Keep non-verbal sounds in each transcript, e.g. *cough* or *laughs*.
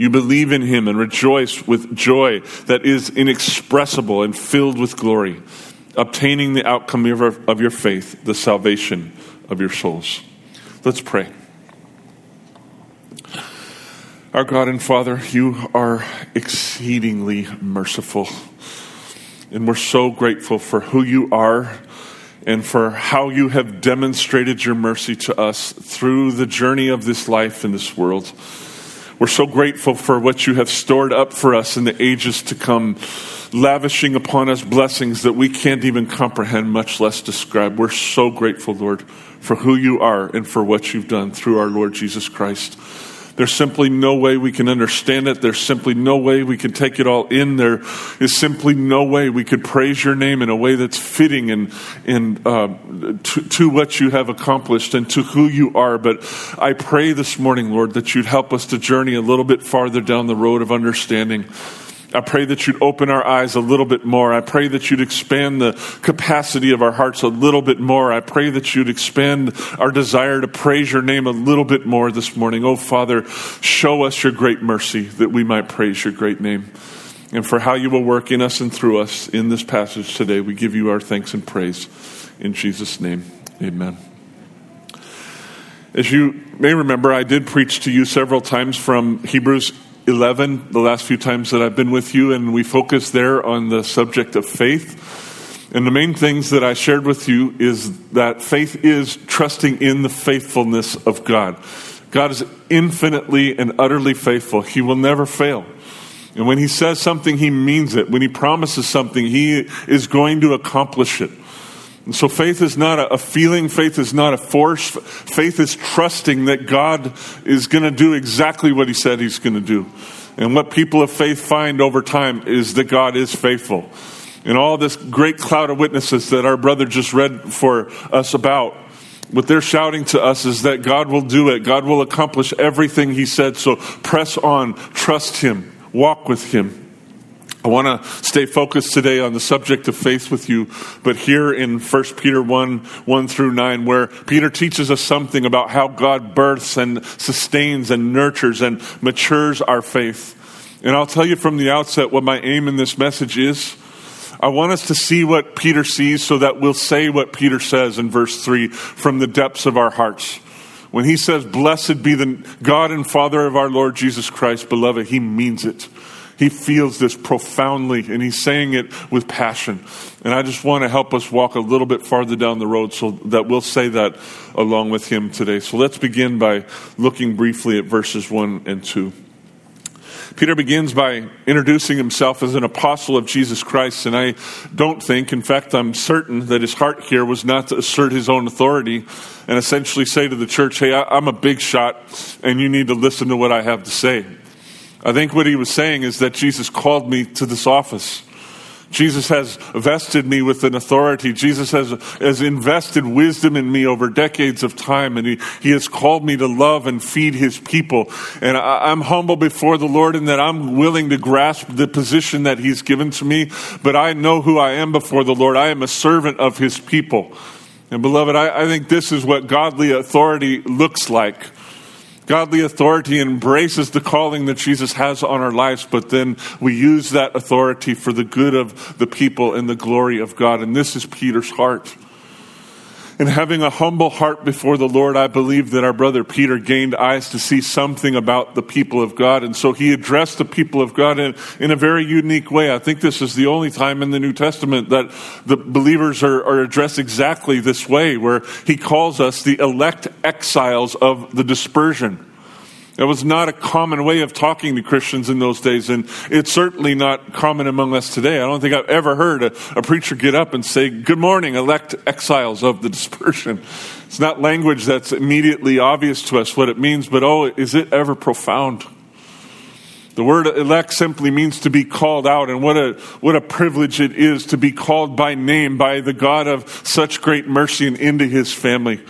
you believe in him and rejoice with joy that is inexpressible and filled with glory, obtaining the outcome of your faith, the salvation of your souls. Let's pray. Our God and Father, you are exceedingly merciful. And we're so grateful for who you are and for how you have demonstrated your mercy to us through the journey of this life in this world. We're so grateful for what you have stored up for us in the ages to come, lavishing upon us blessings that we can't even comprehend, much less describe. We're so grateful, Lord, for who you are and for what you've done through our Lord Jesus Christ. There's simply no way we can understand it. There's simply no way we can take it all in. There is simply no way we could praise your name in a way that's fitting and, and uh, to, to what you have accomplished and to who you are. But I pray this morning, Lord, that you'd help us to journey a little bit farther down the road of understanding I pray that you'd open our eyes a little bit more. I pray that you'd expand the capacity of our hearts a little bit more. I pray that you'd expand our desire to praise your name a little bit more this morning. Oh, Father, show us your great mercy that we might praise your great name. And for how you will work in us and through us in this passage today, we give you our thanks and praise. In Jesus' name, amen. As you may remember, I did preach to you several times from Hebrews 11 the last few times that I've been with you, and we focused there on the subject of faith. And the main things that I shared with you is that faith is trusting in the faithfulness of God. God is infinitely and utterly faithful, He will never fail. And when He says something, He means it. When He promises something, He is going to accomplish it. And so faith is not a, feeling, faith is not a force. Faith is trusting that God is going to do exactly what He said He's going to do. And what people of faith find over time is that God is faithful. And all this great cloud of witnesses that our brother just read for us about, what they're shouting to us is that God will do it. God will accomplish everything He said. So press on, trust Him, walk with Him. I want to stay focused today on the subject of faith with you, but here in 1 Peter 1 1 through 9, where Peter teaches us something about how God births and sustains and nurtures and matures our faith. And I'll tell you from the outset what my aim in this message is. I want us to see what Peter sees so that we'll say what Peter says in verse 3 from the depths of our hearts. When he says, Blessed be the God and Father of our Lord Jesus Christ, beloved, he means it. He feels this profoundly and he's saying it with passion. And I just want to help us walk a little bit farther down the road so that we'll say that along with him today. So let's begin by looking briefly at verses 1 and 2. Peter begins by introducing himself as an apostle of Jesus Christ, and I don't think, in fact, I'm certain that his heart here was not to assert his own authority and essentially say to the church, Hey, I'm a big shot, and you need to listen to what I have to say. I think what he was saying is that Jesus called me to this office. Jesus has vested me with an authority. Jesus has, has invested wisdom in me over decades of time, and he, he has called me to love and feed his people. And I, I'm humble before the Lord in that I'm willing to grasp the position that he's given to me, but I know who I am before the Lord. I am a servant of his people. And beloved, I, I think this is what godly authority looks like. Godly authority embraces the calling that Jesus has on our lives, but then we use that authority for the good of the people and the glory of God. And this is Peter's heart. And having a humble heart before the Lord, I believe that our brother Peter gained eyes to see something about the people of God. And so he addressed the people of God in, in a very unique way. I think this is the only time in the New Testament that the believers are, are addressed exactly this way, where he calls us the elect exiles of the dispersion. That was not a common way of talking to Christians in those days, and it's certainly not common among us today. I don't think I've ever heard a, a, preacher get up and say, Good morning, elect exiles of the *laughs* dispersion. It's not language that's immediately obvious to us what it means, but oh, is it ever profound? The word elect simply means to be called out, and what a, what a privilege it is to be called by name by the God of such great mercy and into his family.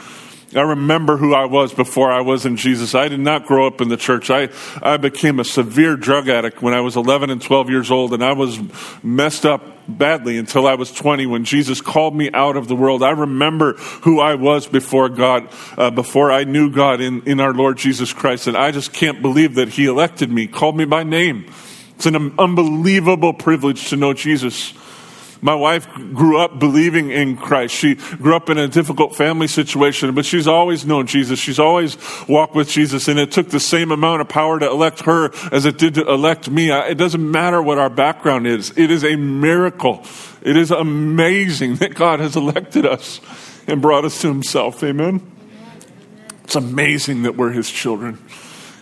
I remember who I was before I was in Jesus. I did not grow up in the church. I, I became a severe drug addict when I was 11 and 12 years old, and I was messed up badly until I was 20 when Jesus called me out of the world. I remember who I was before God, uh, before I knew God in, in our Lord Jesus Christ, and I just can't believe that He elected me, called me by name. It's an unbelievable privilege to know Jesus. My wife grew up believing in Christ. She grew up in a difficult family situation, but she's always known Jesus. She's always walked with Jesus, and it took the same amount of power to elect her as it did to elect me. It doesn't matter what our background is. It is a miracle. It is amazing that God has elected us and brought us to himself. Amen. It's amazing that we're his children.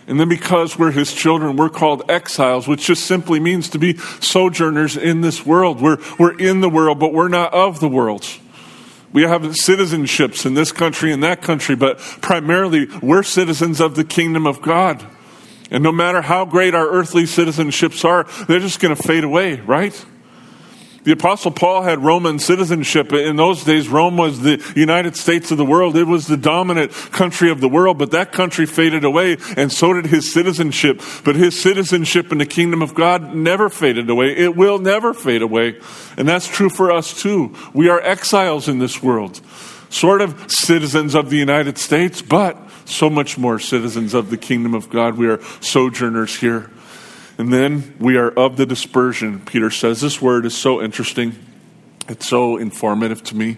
And then because we're his children, we're called exiles, which just simply means to be sojourners in this world. We're, we're in the world, but we're not of the world. We have citizenships in this country and that country, but primarily we're citizens of the kingdom of God. And no matter how great our earthly citizenships are, they're just going to fade away, right? The Apostle Paul had Roman citizenship. In those days, Rome was the United States of the world. It was the dominant country of the world, but that country faded away, and so did his citizenship. But his citizenship in the kingdom of God never faded away. It will never fade away. And that's true for us too. We are exiles in this world, sort of citizens of the United States, but so much more citizens of the kingdom of God. We are sojourners here. And then we are of the dispersion. Peter says this word is so interesting. It's so informative to me.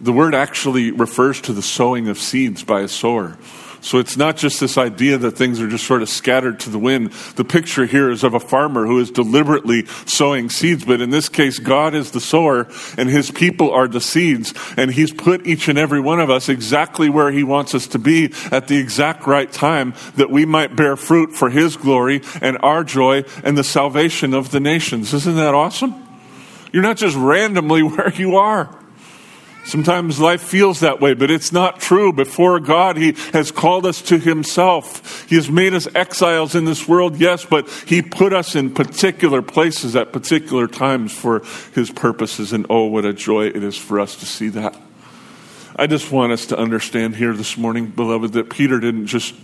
The word actually refers to the sowing of seeds by a sower. So it's not just this idea that things are just sort of scattered to the wind. The picture here is of a farmer who is deliberately sowing seeds, but in this case, God is the sower and his people are the seeds. And he's put each and every one of us exactly where he wants us to be at the exact right time that we might bear fruit for his glory and our joy and the salvation of the nations. Isn't that awesome? You're not just randomly *laughs* where you are. Sometimes life feels that way, but it's not true. Before God, He has called us to Himself. He has made us exiles in this world, yes, but He put us in particular places at particular times for His purposes. And oh, what a joy it is for us to see that. I just want us to understand here this morning, beloved, that Peter didn't just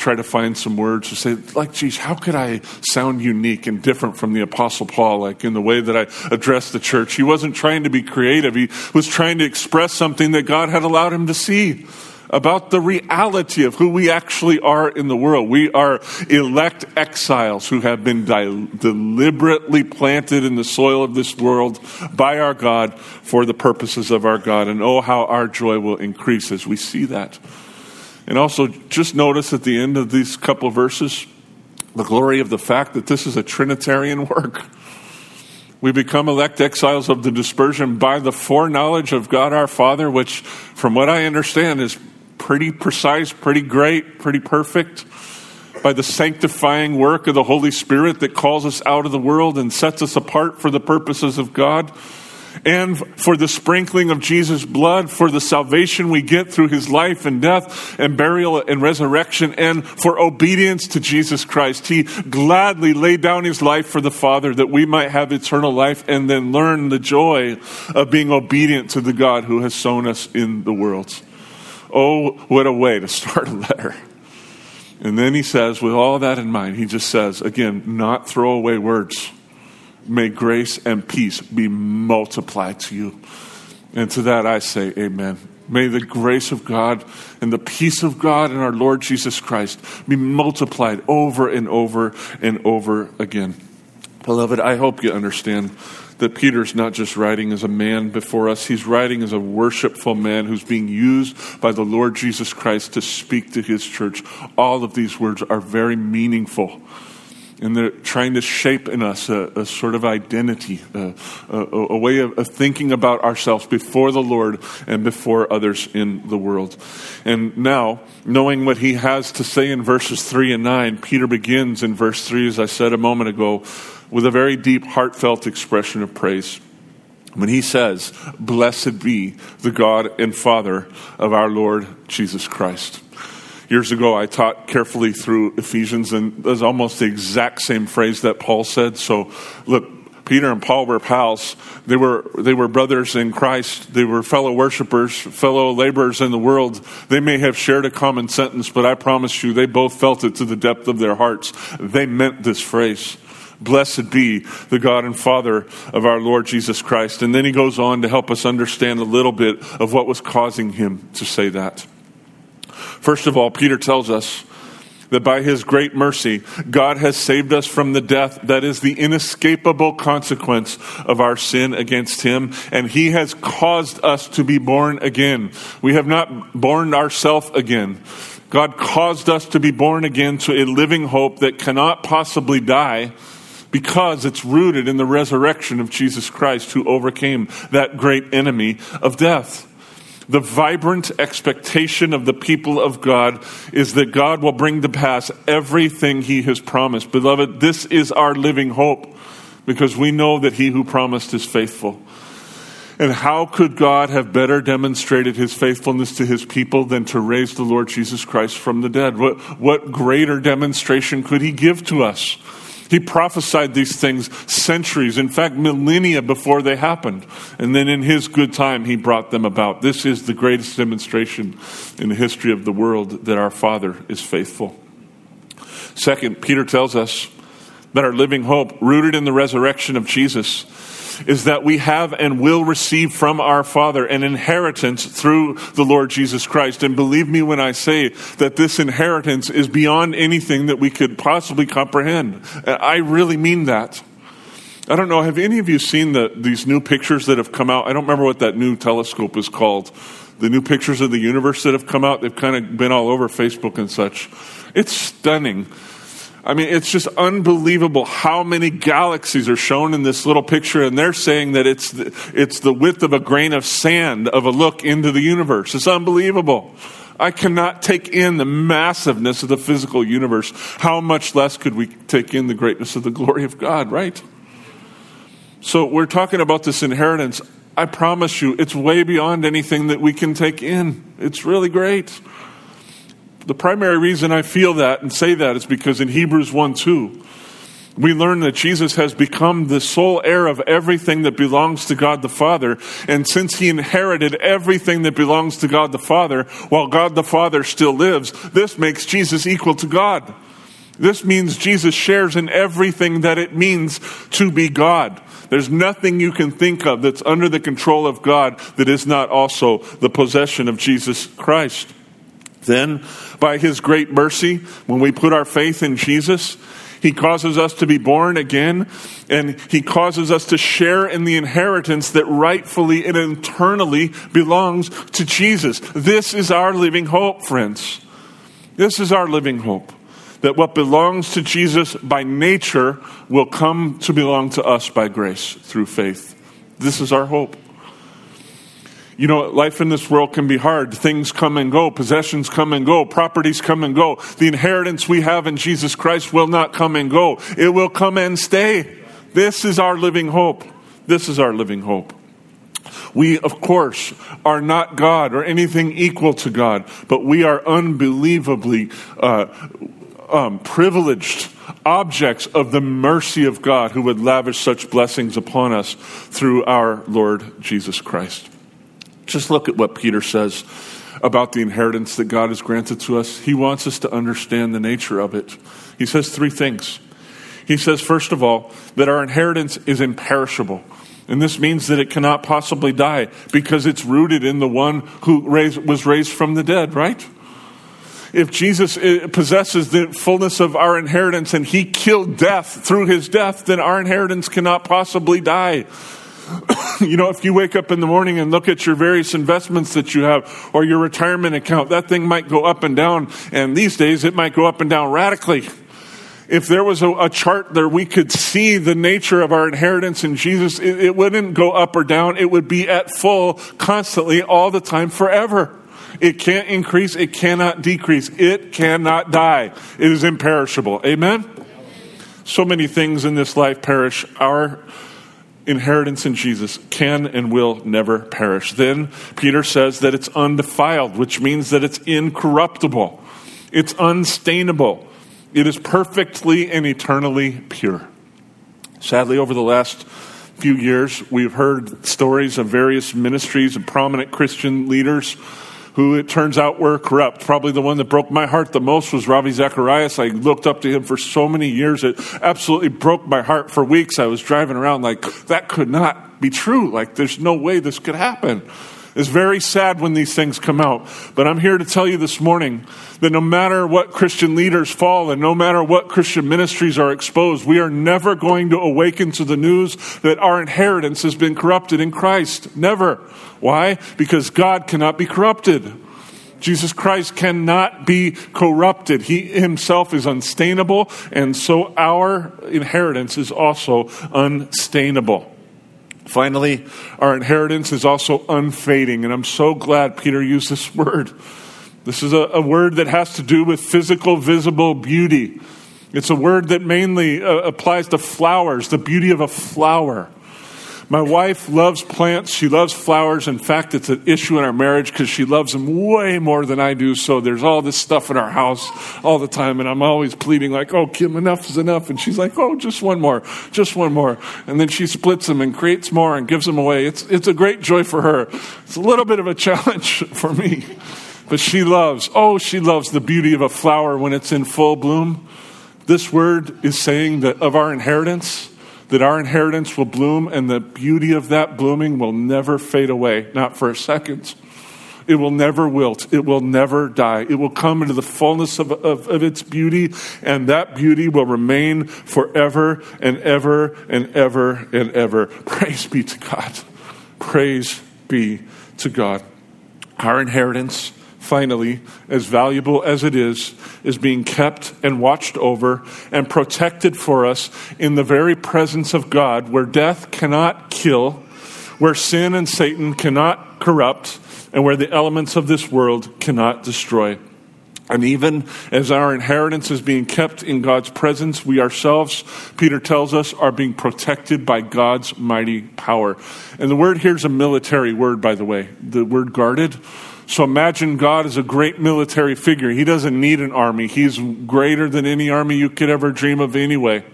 try to find some words to say, like, geez, how could I sound unique and different from the Apostle Paul, like in the way that I address the church? He wasn't trying to be creative, he was trying to express something that God had allowed him to see about the reality of who we actually are in the world. We are elect exiles who have been di- deliberately planted in the soil of this world by our God for the purposes of our God. And oh, how our joy will increase as we see that. And also, just notice at the end of these couple of verses the glory of the fact that this is a Trinitarian *laughs* work. We become elect exiles of the dispersion by the foreknowledge of God our Father, which, from what I understand, is pretty precise, pretty great, pretty perfect. By the sanctifying work of the Holy Spirit that calls us out of the world and sets us apart for the purposes of God and for the sprinkling of Jesus' blood, for the salvation we get through his life and death and burial and resurrection, and for obedience to Jesus Christ. He gladly laid down his life for the Father that we might have eternal life and then learn the joy of being obedient to the God who has sown us in the world. Oh, what a way to start a letter. And then he says, with all that in mind, he just says, again, not throw away words May grace and peace be multiplied to you. And to that I say, Amen. May the grace of God and the peace of God and our Lord Jesus Christ be multiplied over and over and over again. Beloved, I hope you understand that Peter's not just writing as a man before us, he's writing as a worshipful man who's being used by the Lord Jesus Christ to speak to his church. All of these words are very meaningful and they're trying to shape in us a, a sort of identity, a, a, a way of, of, thinking about ourselves before the Lord and before others in the world. And now, knowing what he has to say in verses 3 and 9, Peter begins in verse 3, as I said a moment ago, with a very deep, heartfelt expression of praise when he says, Blessed be the God and Father of our Lord Jesus Christ years ago, I taught carefully through Ephesians, and there's almost the exact same phrase that Paul said. So, look, Peter and Paul were pals. They were, they were brothers in Christ. They were fellow worshipers, fellow laborers in the world. They may have shared a common sentence, but I promise you, they both felt it to the depth of their hearts. They meant this phrase. Blessed be the God and Father of our Lord Jesus Christ. And then he goes on to help us understand a little bit of what was causing him to say that. First of all, Peter tells us that by his great mercy, God has saved us from the death that is the inescapable consequence of our sin against him, and he has caused us to be born again. We have not born ourselves again. God caused us to be born again to a living hope that cannot possibly die because it's rooted in the resurrection of Jesus Christ who overcame that great enemy of death the vibrant expectation of the people of God is that God will bring to pass everything he has promised. Beloved, this is our living hope because we know that he who promised is faithful. And how could God have better demonstrated his faithfulness to his people than to raise the Lord Jesus Christ from the dead? What, what greater demonstration could he give to us? He prophesied these things centuries, in fact, millennia before they happened. And then in his good time, he brought them about. This is the greatest demonstration in the history of the world that our Father is faithful. Second, Peter tells us that our living hope, rooted in the resurrection of Jesus, is that we have and will receive from our Father an inheritance through the Lord Jesus Christ. And believe me when I say that this inheritance is beyond anything that we could possibly comprehend. I really mean that. I don't know, have any of you seen the, these new pictures that have come out? I don't remember what that new telescope is called. The new pictures of the universe that have come out, they've kind of been all over Facebook and such. It's stunning I mean, it's just unbelievable how many galaxies are shown in this little picture, and they're saying that it's the, it's the width of a grain of sand of a look into the universe. It's unbelievable. I cannot take in the massiveness of the physical universe. How much less could we take in the greatness of the glory of God, right? So we're talking about this inheritance. I promise you, it's way beyond anything that we can take in. It's really great the primary reason I feel that and say that is because in Hebrews 1 2, we learn that Jesus has become the sole heir of everything that belongs to God the Father. And since he inherited everything that belongs to God the Father, while God the Father still lives, this makes Jesus equal to God. This means Jesus shares in everything that it means to be God. There's nothing you can think of that's under the control of God that is not also the possession of Jesus Christ. Then, by His great mercy, when we put our faith in Jesus, He causes us to be born again, and He causes us to share in the inheritance that rightfully and eternally belongs to Jesus. This is our living hope, friends. This is our living hope. That what belongs to Jesus by nature will come to belong to us by grace through faith. This is our hope. You know, life in this world can be hard. Things come and go, possessions come and go, properties come and go. The inheritance we have in Jesus Christ will not come and go, it will come and stay. This is our living hope. This is our living hope. We, of course, are not God or anything equal to God, but we are unbelievably uh, um, privileged objects of the mercy of God who would lavish such blessings upon us through our Lord Jesus Christ. Just look at what Peter says about the inheritance that God has granted to us. He wants us to understand the nature of it. He says three things. He says, first of all, that our inheritance is imperishable. And this means that it cannot possibly die because it's rooted in the one who raised, was raised from the dead, right? If Jesus eh, possesses the fullness of our inheritance and he killed death through his death, then our inheritance cannot possibly die. *coughs* you know, if you wake up in the morning and look at your various investments that you have or your retirement account, that thing might go up and down. And these days it might go up and down radically if there was a, a, chart there we could see the nature of our inheritance in Jesus, it, it wouldn't go up or down. It would be at full constantly all the time forever. It can't increase. It cannot decrease. It cannot die. It is imperishable. Amen? So many things in this life perish. Our inheritance in Jesus can and will never perish. Then Peter says that it's undefiled, which means that it's incorruptible. It's unstainable. It is perfectly and eternally pure. Sadly, over the last few years, we've heard stories of various ministries and prominent Christian leaders who it turns out were corrupt. Probably the one that broke my heart the most was Ravi Zacharias. I looked up to him for so many years. It absolutely broke my heart for weeks. I was driving around like, that could not be true. Like, there's no way this could happen. It's very sad when these things come out. But I'm here to tell you this morning that no matter what Christian leaders fall and no matter what Christian ministries are exposed, we are never going to awaken to the news that our inheritance has been corrupted in Christ. Never. Why? Because God cannot be corrupted. Jesus Christ cannot be corrupted. He himself is unstainable, and so our inheritance is also unstainable. Finally, our inheritance is also unfading, and I'm so glad Peter used this *laughs* word. This is a, a word that has to do with physical, visible beauty. It's a word that mainly uh, applies to flowers, the beauty of a flower. My wife loves plants. She loves flowers. In fact, it's an issue in our marriage because she loves them way more than I do. So there's all this stuff in our house all the time. And I'm always pleading, like, oh, Kim, enough is enough. And she's like, oh, just one more, just one more. And then she splits them and creates more and gives them away. It's, it's a great joy for her. It's a little bit of a *laughs* challenge for me. But she loves, oh, she loves the beauty of a flower when it's in full bloom. This word is saying that of our inheritance, that our inheritance will bloom and the beauty of that blooming will never fade away, not for a second. It will never wilt. It will never die. It will come into the fullness of, of, of, its beauty, and that beauty will remain forever and ever and ever and ever. Praise be to God. Praise be to God. Our inheritance finally, as valuable as it is, is being kept and watched over and protected for us in the very presence of God, where death cannot kill, where sin and Satan cannot corrupt, and where the elements of this world cannot destroy. And even as our inheritance is being kept in God's presence, we ourselves, Peter tells us, are being protected by God's mighty power. And the word here is a military word, by the way. The word guarded so imagine God as a great military figure. He doesn't need an army, He's greater than any army you could ever dream of anyway.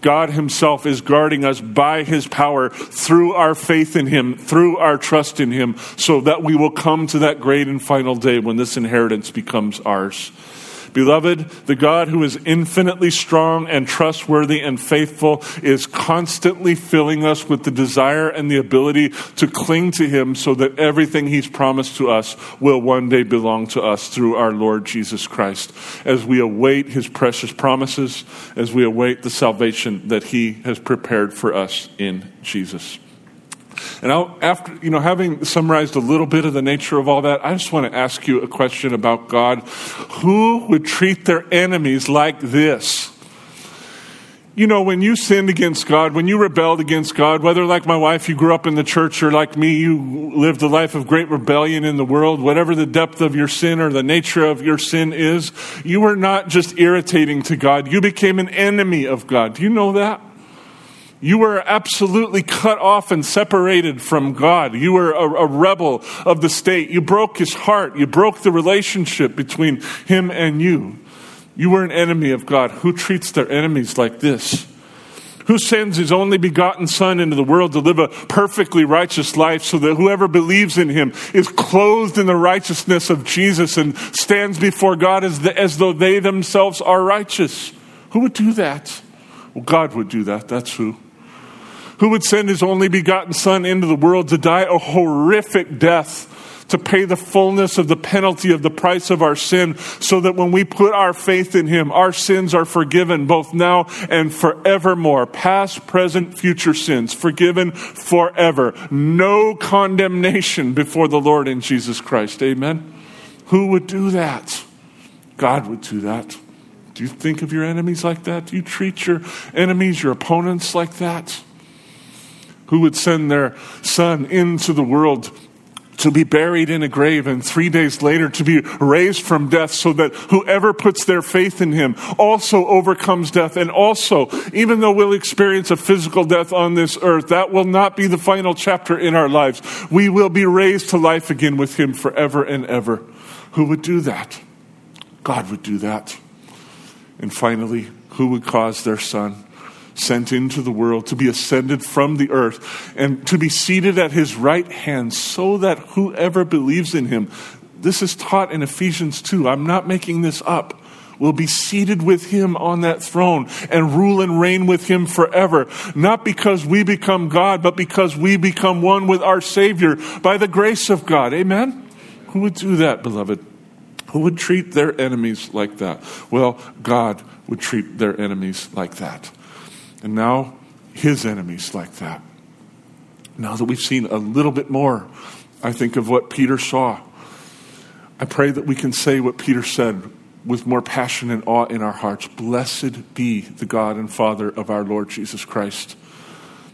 God Himself is guarding us by His power through our faith in Him, through our trust in Him, so that we will come to that great and final day when this inheritance becomes ours. Beloved, the God who is infinitely strong and trustworthy and faithful is constantly filling us with the desire and the ability to cling to Him so that everything He's promised to us will one day belong to us through our Lord Jesus Christ. As we await His precious promises, as we await the salvation that He has prepared for us in Jesus. And I'll, after, you know, having summarized a little bit of the nature of all that, I just want to ask you a question about God. Who would treat their enemies like this? You know, when you sinned against God, when you rebelled against God, whether like my wife, you grew up in the church, or like me, you lived a life of great rebellion in the world, whatever the depth of your sin or the nature of your sin is, you were not just irritating to God, you became an enemy of God. Do you know that? You were absolutely cut off and separated from God. You were a, a, rebel of the state. You broke his heart. You broke the relationship between him and you. You were an enemy of God. Who treats their enemies like this? Who sends his only begotten Son into the world to live a perfectly righteous life so that whoever believes in him is clothed in the righteousness of Jesus and stands before God as, the, as though they themselves are righteous? Who would do that? Well, God would do that. That's who. Who would send his only begotten Son into the world to die a horrific death? to pay the fullness of the penalty of the price of our sin, so that when we put our faith in Him, our sins are forgiven both now and forevermore. Past, present, future sins, forgiven forever. No condemnation before the Lord in Jesus Christ. Amen? Who would do that? God would do that. Do you think of your enemies like that? Do you treat your enemies, your opponents like that? Who would send their son into the world to be buried in a grave and three days later to be raised from death so that whoever puts their faith in him also overcomes death. And also, even though we'll experience a physical death on this earth, that will not be the final chapter in our lives. We will be raised to life again with him forever and ever. Who would do that? God would do that. And finally, who would cause their son sent into the world, to be ascended from the earth, and to be seated at his right hand, so that whoever believes in him, this is taught in Ephesians 2. I'm not making this up. Will be seated with him on that throne and rule and reign with him forever. Not because we become God, but because we become one with our Savior by the grace of God. Amen? Who would do that, beloved? Who would treat their enemies like that? Well, God would treat their enemies like that. And now his enemies like that. Now that we've seen a little bit more, I think, of what Peter saw, I pray that we can say what Peter said with more passion and awe in our hearts. Blessed be the God and Father of our Lord Jesus Christ.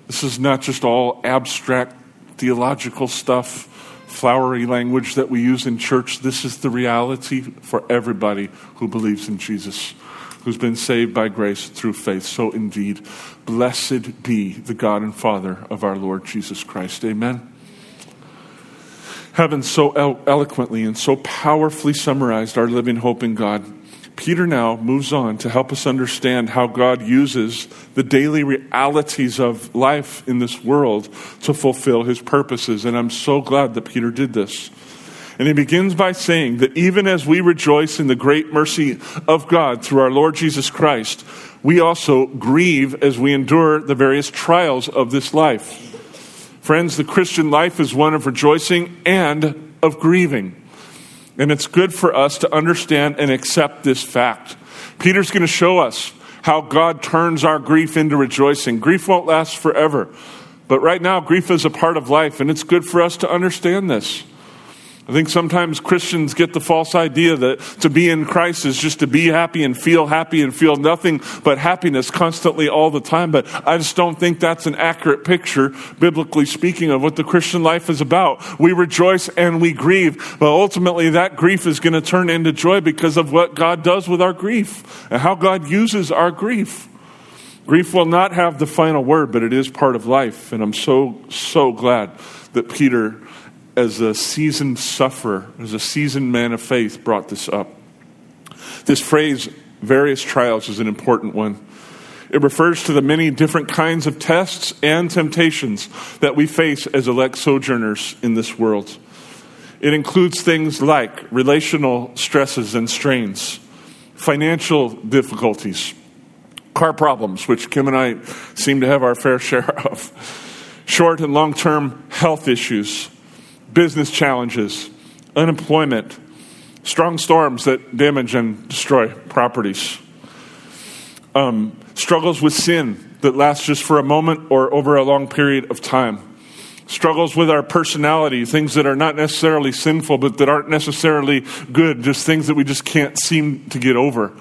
This is not just all abstract theological stuff, flowery language that we use in church. This is the reality for everybody who believes in Jesus who's been saved by grace through faith. So indeed, blessed be the God and Father of our Lord Jesus Christ. Amen. Having so eloquently and so powerfully summarized our living hope in God, Peter now moves on to help us understand how God uses the daily realities of life in this world to fulfill his purposes. And I'm so glad that Peter did this. And he begins by saying that even as we rejoice in the great mercy of God through our Lord Jesus Christ, we also grieve as we endure the various trials of this life. Friends, the Christian life is one of rejoicing and of grieving. And it's good for us to understand and accept this fact. Peter's going to show us how God turns our grief into rejoicing. Grief won't last forever. But right now, grief is a part of life, and it's good for us to understand this. I think sometimes Christians get the false idea that to be in Christ is just to be happy and feel happy and feel nothing but happiness constantly all the time. But I just don't think that's an accurate picture, biblically speaking, of what the Christian life is about. We rejoice and we grieve, but ultimately that grief is going to turn into joy because of what God does with our grief and how God uses our grief. Grief will not have the final word, but it is part of life. And I'm so, so glad that Peter as a seasoned sufferer, as a seasoned man of faith, brought this up. This phrase, various trials, is an important one. It refers to the many different kinds of tests and temptations that we face as elect sojourners in this world. It includes things like relational stresses and strains, financial difficulties, car problems, which Kim and I seem to have our fair *laughs* share of, short and long term health issues, business challenges, unemployment, strong storms that damage and destroy properties, um, struggles with sin that lasts just for a moment or over a long period of time, struggles with our personality, things that are not necessarily sinful but that aren't necessarily good, just things that we just can't seem to get over.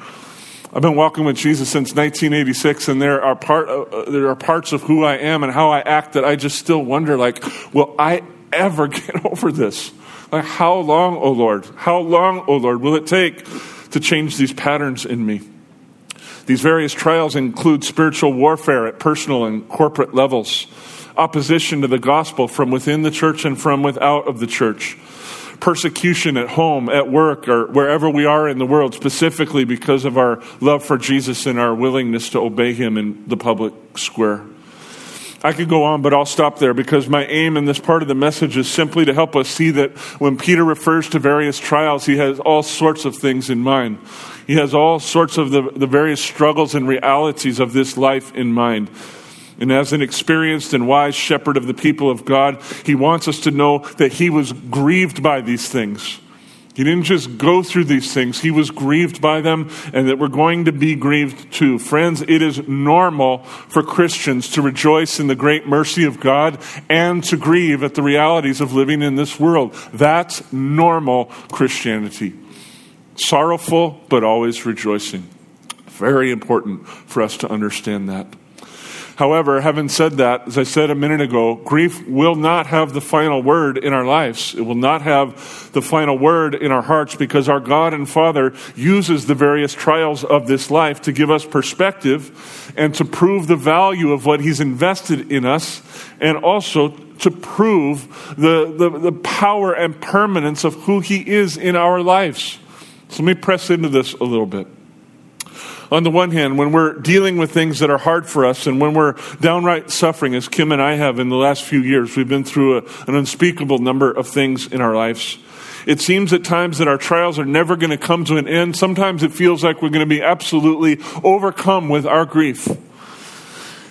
I've been walking with Jesus since 1986, and there are part uh, there are parts of who I am and how I act that I just still wonder, like, will I ever *laughs* get over this? Like, how long, O oh Lord? How long, O oh Lord, will it take to change these patterns in me? These various trials include spiritual warfare at personal and corporate levels, opposition to the gospel from within the church and from without of the church, persecution at home, at work, or wherever we are in the world, specifically because of our love for Jesus and our willingness to obey him in the public square. I could go on, but I'll stop there because my aim in this part of the message is simply to help us see that when Peter refers to various trials, he has all sorts of things in mind. He has all sorts of the, the various struggles and realities of this life in mind. And as an experienced and wise shepherd of the people of God, he wants us to know that he was grieved by these things. He didn't just go through these things, he was grieved by them, and that we're going to be grieved too. Friends, it is normal for Christians to rejoice in the great mercy of God and to grieve at the realities of living in this world. That's normal Christianity. Sorrowful, but always rejoicing. Very important for us to understand that. However, having said that, as I said a minute ago, grief will not have the final word in our lives. It will not have the final word in our hearts because our God and Father uses the various trials of this life to give us perspective and to prove the value of what He's invested in us and also to prove the, the, the power and permanence of who He is in our lives. So let me press into this a little bit on the one hand, when we're dealing with things that are hard for us and when we're downright suffering, as Kim and I have in the last few years, we've been through a, an unspeakable number of things in our lives. It seems at times that our trials are never going to come to an end. Sometimes it feels like we're going to be absolutely overcome with our grief.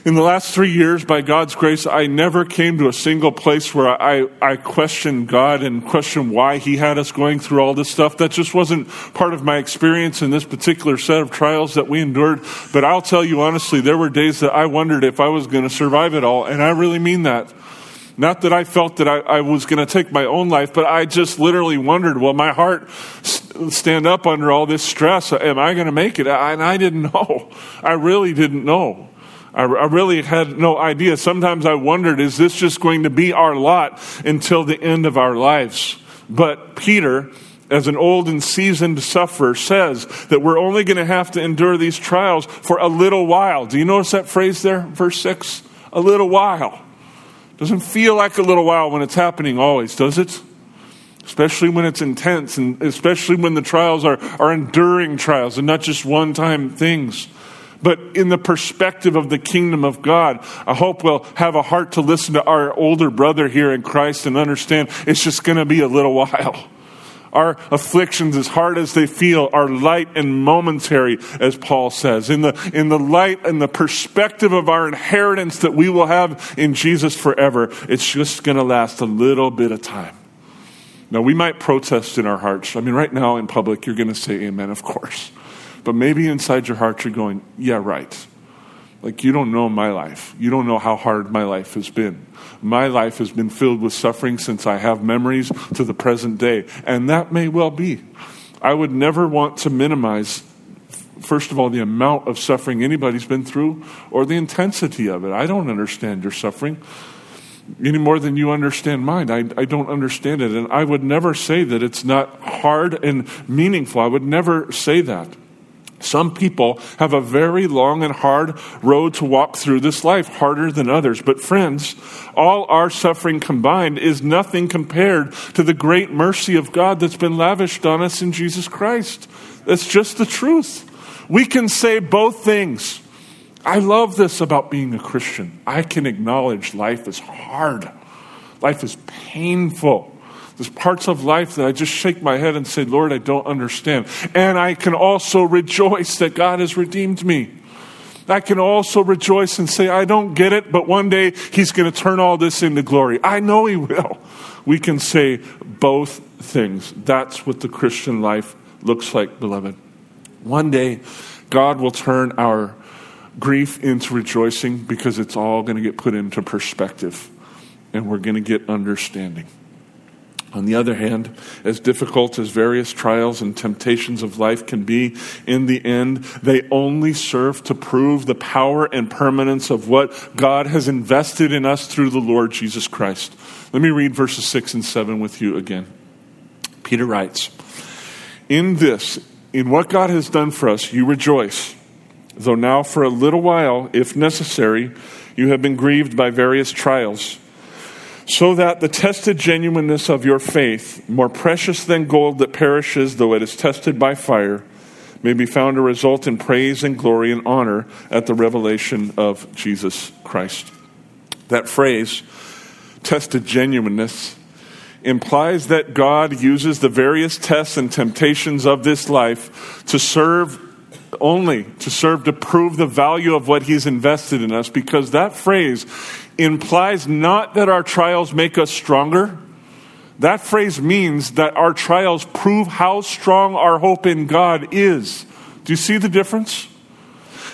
In the last three years, by God's grace, I never came to a single place where I, I questioned God and questioned why He had us going through all this stuff. That just wasn't part of my experience in this particular set of trials that we endured. But I'll tell you honestly, there were days that I wondered if I was going to survive it all. And I really mean that. Not that I felt that I, I was going to take my own life, but I just literally wondered, will my heart stand up under all this stress? Am I going to make it? And I didn't *laughs* know. I really didn't know. I, I really had no idea. Sometimes I wondered, is this just going to be our lot until the end of our lives? But Peter, as an old and seasoned sufferer, says that we're only going to have to endure these trials for a little while. Do you notice that phrase there, verse 6? A little while. Doesn't feel like a little while when it's happening always, does it? Especially when it's intense and especially when the trials are, are enduring trials and not just one time things. But in the perspective of the kingdom of God, I hope we'll have a heart to listen to our older brother here in Christ and understand it's just going to be a little *laughs* while. Our afflictions, as hard as they feel, are light and momentary, as Paul says. In the, in the light and the perspective of our inheritance that we will have in Jesus forever, it's just going to last a little bit of time. Now, we might protest in our hearts. I mean, right now in public, you're going to say amen, of course. But maybe inside your heart you're going, yeah, right. Like, you don't know my life. You don't know how hard my life has been. My life has been filled with suffering since I have memories to the present day. And that may well be. I would never want to minimize, first of all, the amount of suffering anybody's been through or the intensity of it. I don't understand your suffering any more than you understand mine. I, I don't understand it. And I would never say that it's not hard and meaningful. I would never say that. Some people have a very long and hard road to walk through this life, harder than others. But, friends, all our suffering combined is nothing compared to the great mercy of God that's been lavished on us in Jesus Christ. That's just the truth. We can say both things. I love this about being a Christian. I can acknowledge life is hard, life is painful. There's parts of life that I just shake my head and say, Lord, I don't understand. And I can also rejoice that God has redeemed me. I can also rejoice and say, I don't get it, but one day He's going to turn all this into glory. I know He will. We can say both things. That's what the Christian life looks like, beloved. One day, God will turn our grief into rejoicing because it's all going to get put into perspective and we're going to get understanding. On the other hand, as difficult as various trials and temptations of life can be, in the end, they only serve to prove the power and permanence of what God has invested in us through the Lord Jesus Christ. Let me read verses 6 and 7 with you again. Peter writes, In this, in what God has done for us, you rejoice though now for a little while, if necessary, you have been grieved by various trials, so that the tested genuineness of your faith, more precious than gold that perishes though it is tested by fire, may be found to result in praise and glory and honor at the revelation of Jesus Christ. That phrase, tested genuineness, implies that God uses the various tests and temptations of this life to serve only to serve to prove the value of what he's invested in us because that phrase implies not that our trials make us stronger. That phrase means that our trials prove how strong our hope in God is. Do you see the difference?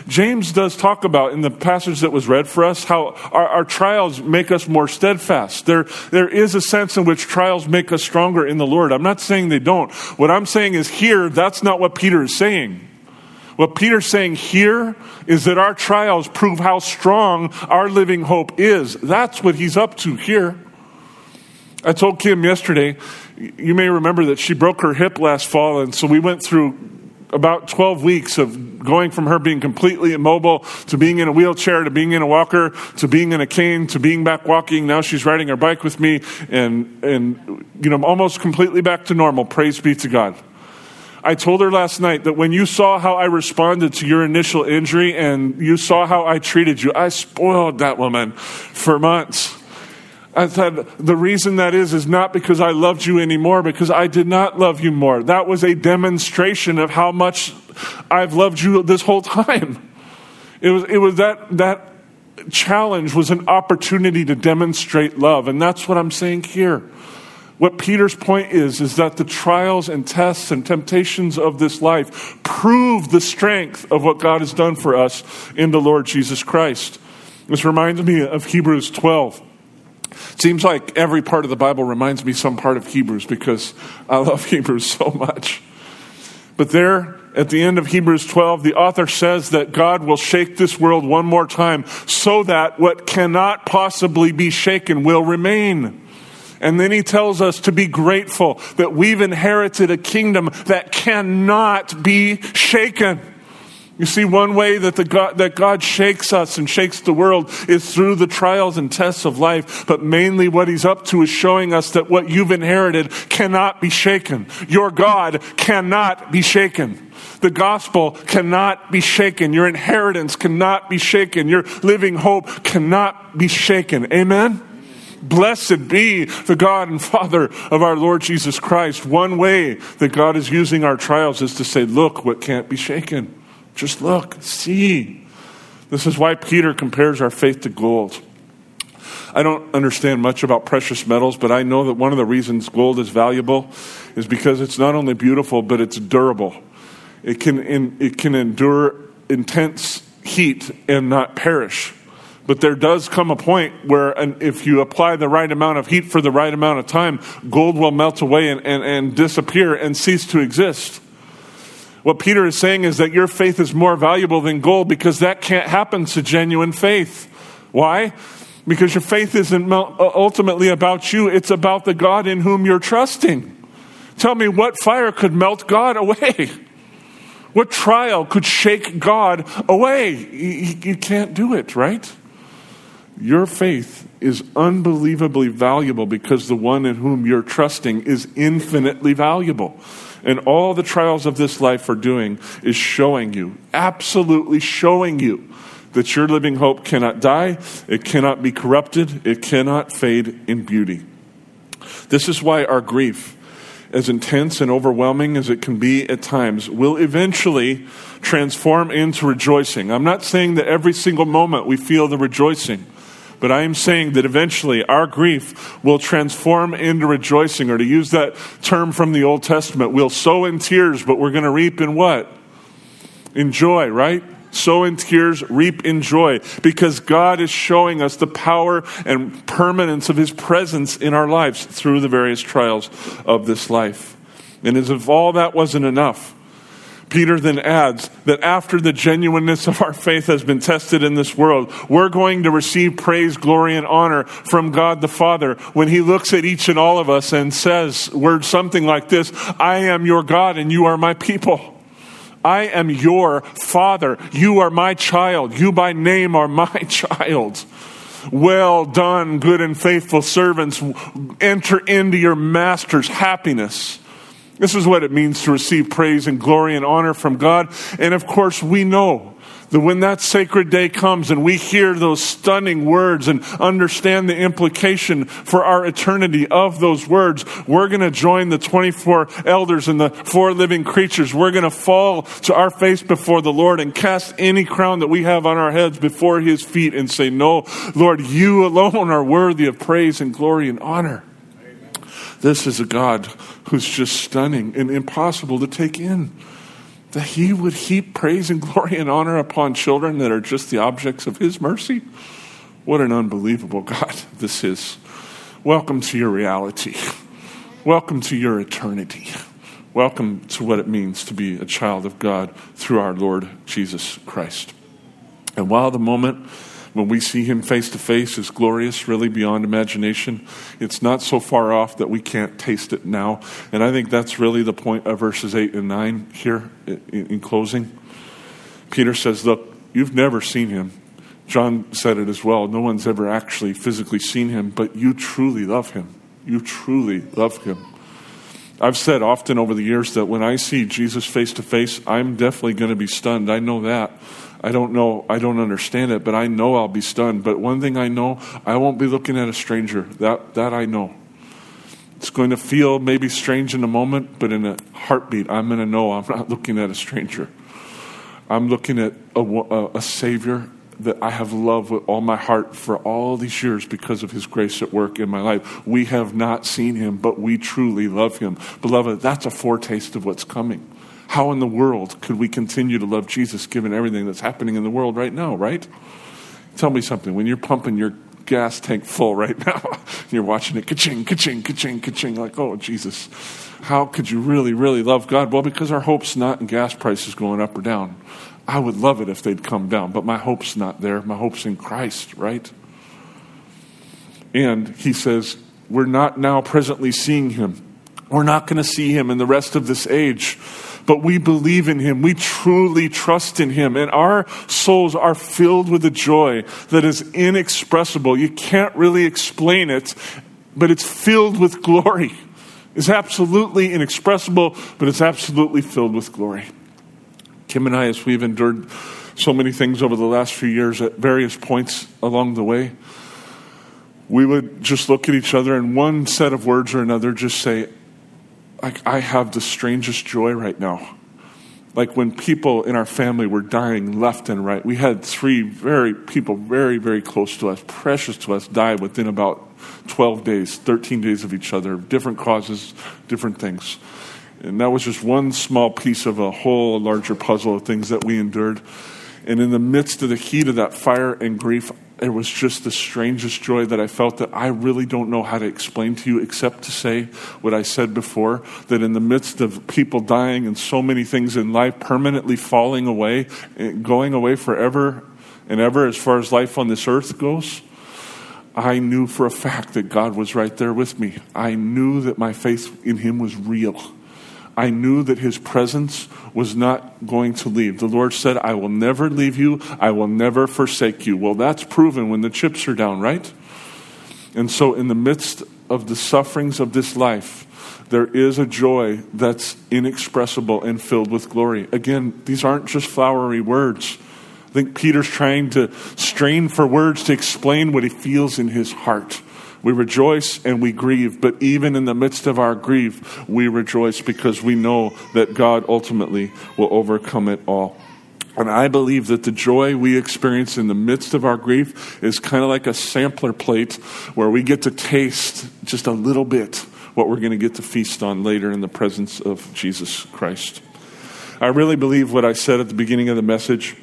James does talk about in the passage that was read for us how our, our, trials make us more steadfast. There, there is a sense in which trials make us stronger in the Lord. I'm not saying they don't. What I'm saying is here, that's not what Peter is saying. What Peter's saying here is that our trials prove how strong our living hope is. That's what he's up to here. I told Kim yesterday, you may remember that she broke her hip last fall, and so we went through about 12 weeks of going from her being completely immobile to being in a wheelchair to being in a walker to being in a cane to being back walking. Now she's riding her bike with me and, and you know, almost completely back to normal. Praise be to God. I told her last night that when you saw how I responded to your initial injury and you saw how I treated you, I spoiled that woman for months. I said, the reason that is, is not because I loved you anymore, because I did not love you more. That was a demonstration of how much I've loved you this whole time. It was, it was that, that challenge was an opportunity to demonstrate love. And that's what I'm saying here. What Peter's point is, is that the trials and tests and temptations of this life prove the strength of what God has done for us in the Lord Jesus Christ. This reminds me of Hebrews 12. Seems like every part of the Bible reminds me some part of Hebrews because I love *laughs* Hebrews so much. But there, at the end of Hebrews 12, the author says that God will shake this world one more time so that what cannot possibly be shaken will remain. And then he tells us to be grateful that we've inherited a kingdom that cannot be shaken. You see, one way that, the God, that God shakes us and shakes the world is through the trials and tests of life. But mainly what he's up to is showing us that what you've inherited cannot be shaken. Your God cannot be shaken. The gospel cannot be shaken. Your inheritance cannot be shaken. Your living hope cannot be shaken. Amen? Blessed be the God and Father of our Lord Jesus Christ. One way that God is using our trials is to say, look what can't be shaken. Just look, see. This is why Peter compares our faith to gold. I don't understand much about precious metals, but I know that one of the reasons gold is valuable is because it's not only beautiful, but it's durable. It can, it can endure intense heat and not perish. But there does come a point where if you apply the right amount of heat for the right amount of time, gold will melt away and, and, and disappear and cease to exist. What Peter is saying is that your faith is more valuable than gold because that can't happen to genuine faith. Why? Because your faith isn't uh, ultimately about you, it's about the God in whom you're trusting. Tell me what fire could melt God away? *laughs* What trial could shake God away? You can't do it, right? Your faith is unbelievably valuable because the one in whom you're trusting is infinitely valuable. And all the trials of this life are doing is showing you, absolutely showing you, that your living hope cannot die, it cannot be corrupted, it cannot fade in beauty. This is why our grief, as intense and overwhelming as it can be at times, will eventually transform into rejoicing. I'm not saying that every single moment we feel the rejoicing. But I am saying that eventually our grief will transform into rejoicing, or to use that term from the Old Testament, we'll sow in tears, but we're going to reap in what? In joy, right? Sow in tears, reap in joy, because God is showing us the power and permanence of His presence in our lives through the various trials of this life. And as if all that wasn't enough, Peter then adds that after the genuineness of our faith has been tested in this world, we're going to receive praise, glory, and honor from God the Father when He looks at each and all of us and says words something like this I am your God and you are my people. I am your father. You are my child. You by name are my *laughs* child. Well done, good and faithful servants. Enter into your master's happiness. This is what it means to receive praise and glory and honor from God. And of course, we know that when that sacred day comes and we hear those stunning words and understand the implication for our eternity of those words, we're going to join the 24 elders and the four living creatures. We're going to fall to our face before the Lord and cast any crown that we have on our heads before his feet and say, No, Lord, you alone are worthy of praise and glory and honor. This is a God who's just stunning and impossible to take in that he would heap praise and glory and honor upon children that are just the objects of his mercy? What an unbelievable God this is. Welcome to your reality. Welcome to your eternity. Welcome to what it means to be a child of God through our Lord Jesus Christ. And while the moment when we see him face to face is glorious, really beyond imagination. It's not so far off that we can't taste it now. And I think that's really the point of verses 8 and 9 here in closing. Peter says, Look, you've never seen him. John said it as well. No one's ever actually physically seen him, but you truly love him. You truly love him. I've said often over the years that when I see Jesus face to face, I'm definitely going to be stunned. I know that. I don't know, I don't understand it, but I know I'll be stunned. But one thing I know, I won't be looking at a stranger. That, that I know. It's going to feel maybe strange in a moment, but in a heartbeat, I'm going to know I'm not looking at a stranger. I'm looking at a, a, a Savior that I have loved with all my heart for all these years because of His grace at work in my life. We have not seen Him, but we truly love Him. Beloved, that's a foretaste of what's coming. How in the world could we continue to love Jesus given everything that's happening in the world right now, right? Tell me something. When you're pumping your gas tank full right *laughs* now, you're watching it ka-ching, ka-ching, ka-ching, ka-ching, like, oh, Jesus, how could you really, really love God? Well, because our hope's not in gas prices going up or down. I would love it if they'd come down, but my hope's not there. My hope's in Christ, right? And he says, we're not now presently seeing him. We're not going to see him in the rest of this age but we believe in him. We truly trust in him. And our souls are filled with a joy that is inexpressible. You can't really explain it, but it's filled with glory. It's absolutely inexpressible, but it's absolutely filled with glory. Kim and I, as we've endured so many things over the last few years at various points along the way, we would just look at each other and one set of words or another just say, like I have the strangest joy right now. Like when people in our family were dying left and right. We had three very people very, very close to us, precious to us, die within about 12 days, 13 days of each other, different causes, different things. And that was just one small piece of a whole larger puzzle of things that we endured. And in the midst of the heat of that fire and grief, it was just the strangest joy that I felt that I really don't know how to explain to you except to say what I said before that in the midst of people dying and so many things in life permanently falling away, eh, going away forever and ever as far as life on this earth goes, I knew for a fact that God was right there with me. I knew that my faith in Him was real. I knew that his presence was not going to leave. The Lord said, I will never leave you, I will never forsake you. Well, that's proven when the chips are down, right? And so, in the midst of the sufferings of this life, there is a joy that's inexpressible and filled with glory. Again, these aren't just flowery words. I think Peter's trying to strain for words to explain what he feels in his heart. We rejoice and we grieve, but even in the midst of our grief, we rejoice because we know that God ultimately will overcome it all. And I believe that the joy we experience in the midst of our grief is kind of like a sampler plate where we get to taste just a little bit what we're going to get to feast on later in the presence of Jesus Christ. I really believe what I said at the beginning of the message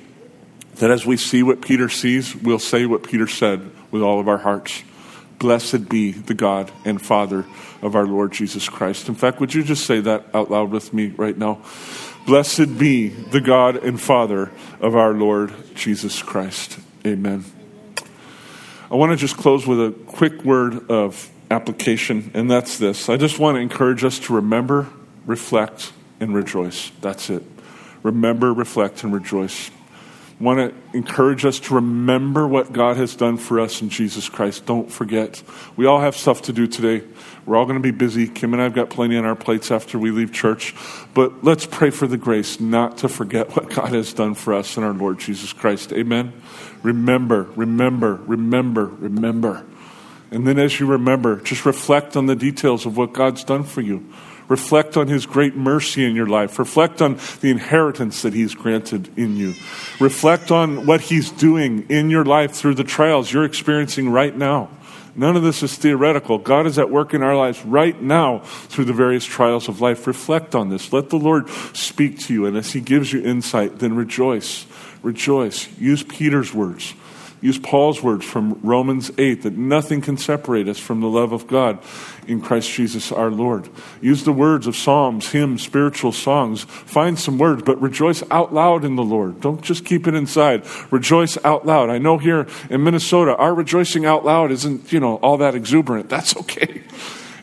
that as we see what Peter sees, we'll say what Peter said with all of our hearts. Blessed be the God and Father of our Lord Jesus Christ. In fact, would you just say that out loud with me right now? Blessed be the God and Father of our Lord Jesus Christ. Amen. I want to just close with a quick word of application, and that's this. I just want to encourage us to remember, reflect, and rejoice. That's it. remember, reflect, and rejoice. Want to encourage us to remember what God has done for us in Jesus Christ. Don't forget. We all have stuff to do today. We're all going to be busy. Kim and I have got plenty on our plates after we leave church. But let's pray for the grace not to forget what God has done for us in our Lord Jesus Christ. Amen. Remember, remember, remember, remember. And then as you remember, just reflect on the details of what God's done for you. Reflect on His great mercy in your life. Reflect on the inheritance that He's granted in you. Reflect on what He's doing in your life through the trials you're experiencing right now. None of this is theoretical. God is at work in our lives right now through the various trials of life. Reflect on this. Let the Lord speak to you. And as He gives you insight, then rejoice. Rejoice. Use Peter's words. Use Paul's words from Romans 8 that nothing can separate us from the love of God in Christ Jesus our Lord. Use the words of psalms, hymns, spiritual songs. Find some words, but rejoice out loud in the Lord. Don't just keep it inside. Rejoice out loud. I know here in Minnesota, our rejoicing out loud isn't, you know, all that exuberant. That's okay.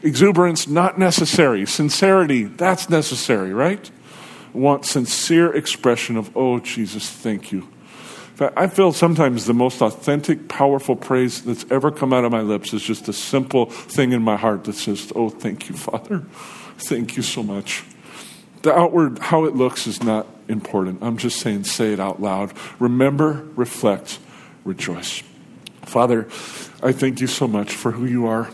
Exuberance, not necessary. Sincerity, that's necessary, right? Want sincere expression of, oh, Jesus, thank you. I feel sometimes the most authentic, powerful praise that's ever come out of my lips is just a simple thing in my heart that says, Oh, thank you, Father. Thank you so much. The outward, how it looks, is not important. I'm just saying, say it out loud. Remember, reflect, rejoice. Father, I thank you so much for who you are.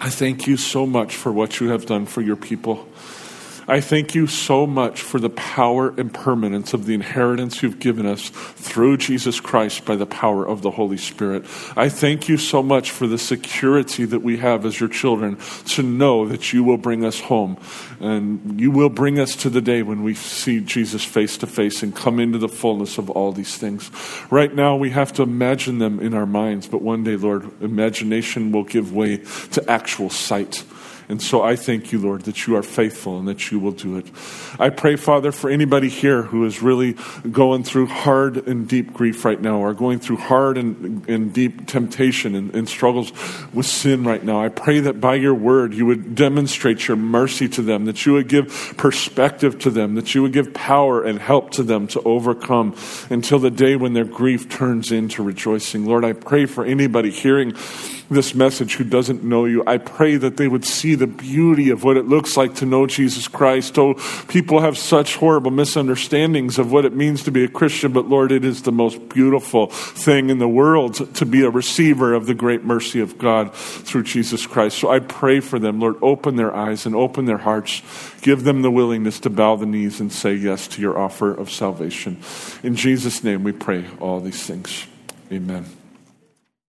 I thank you so much for what you have done for your people. I thank you so much for the power and permanence of the inheritance you've given us through Jesus Christ by the power of the Holy Spirit. I thank you so much for the security that we have as your children to know that you will bring us home and you will bring us to the day when we see Jesus face to face and come into the fullness of all these things. Right now, we have to imagine them in our minds, but one day, Lord, imagination will give way to actual sight. And so I thank you, Lord, that you are faithful and that you will do it. I pray, Father, for anybody here who is really going through hard and deep grief right now, or going through hard and, and deep temptation and, and struggles with sin right now. I pray that by your word you would demonstrate your mercy to them, that you would give perspective to them, that you would give power and help to them to overcome until the day when their grief turns into rejoicing. Lord, I pray for anybody hearing this message who doesn't know you. I pray that they would see the beauty of what it looks like to know Jesus Christ. Oh, people have such horrible misunderstandings of what it means to be a Christian, but Lord, it is the most beautiful thing in the world to be a receiver of the great mercy of God through Jesus Christ. So I pray for them, Lord, open their eyes and open their hearts. Give them the willingness to bow the knees and say yes to your offer of salvation. In Jesus' name we pray all these things. Amen.